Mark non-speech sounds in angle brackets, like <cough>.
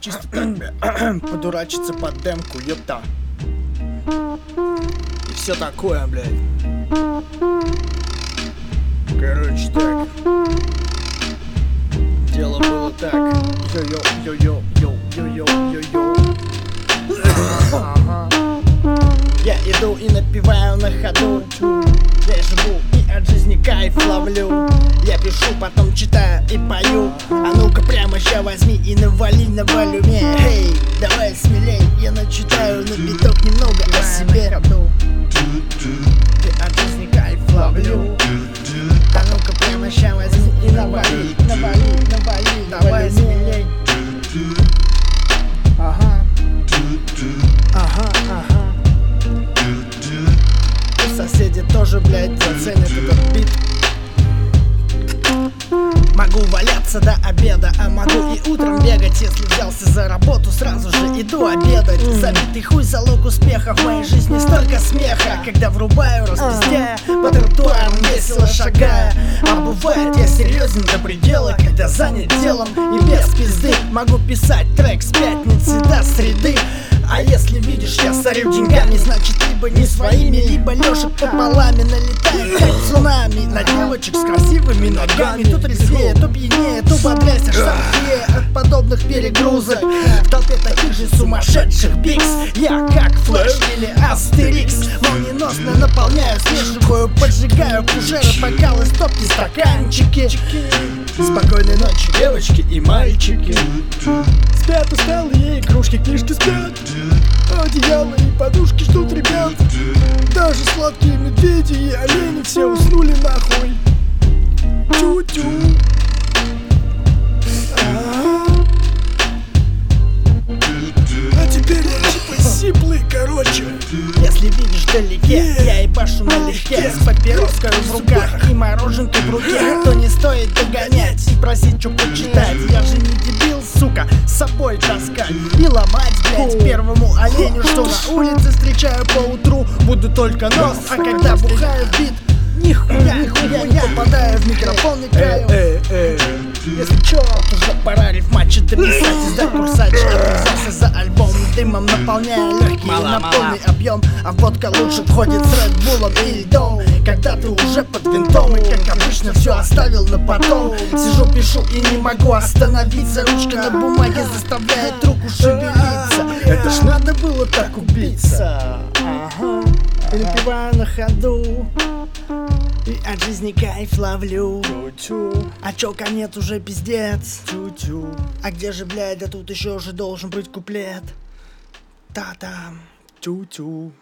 Чисто так, <clears throat> подурачиться под демку, ёпта. И все такое, блядь. Короче, так. Дело было так. Йо-йо-йо-йо-йо-йо-йо-йо. Ага. Я иду и напеваю на ходу Я живу и от жизни кайф ловлю Я пишу, потом читаю и пою А ну-ка прямо ща возьми и навали на волюме Эй, давай смелей, я начитаю на биток немного о себе. И от жизни кайф ловлю. А ну-ка прямо ща возьми и навали, навали, навали Давай смелей. Ага. Ага, ага. Соседи тоже, блядь, заценят этот бит Могу валяться до обеда, а могу и утром бегать. Если взялся за работу, сразу же иду обедать. Забитый хуй залог успеха, в моей жизни столько смеха Когда врубаю, распиздяя, по тротуарам весело шагая. А бывает я серьезен до предела, когда занят делом. И без пизды могу писать трек с пятницы до среды а если видишь, я сорю деньгами Значит, либо не своими, либо лежа пополами Налетает. Как цунами на девочек с красивыми ногами. Тут резвее, то пьянее, то бодрясь Аж сахее от подобных перегрузок. В толпе таких же сумасшедших бикс. Я как флэш или астерикс. Молниеносно наполняю свежую Поджигаю фужеры, бокалы, стопки, стаканчики. Спокойной ночи, девочки и мальчики. Спят усталые игрушки, книжки спят Одеяло и подушки ждут ребят. Даже сладкие медведи и олени все уснули нахуй. Тю-тю. А теперь я сиплый, короче. Если видишь вдалеке, я ебашу налегке. С папироской в руках и мороженкой в руке. То не стоит догонять и просить, что с собой таскать И ломать, блять, первому оленю, что на улице встречаю по утру Буду только нос, а когда бухаю бит Нихуя, нихуя не попадаю в микрофон и краю. Если чё, уже пора рифмачи дописать Издать курсач, отвязался за альбом. Дымом наполняя легкие на полный объем А водка лучше входит с редбулом и льдом Когда ты уже под винтом. И как обычно все оставил на потом. Сижу, пишу и не могу остановиться Ручка на бумаге заставляет руку шевелиться Это ж надо было так убиться. Ага. Перепеваю на ходу. И от жизни кайф ловлю. А чё конец уже пиздец? А где же, блядь, да тут еще же должен быть куплет? Та-там Тю-тю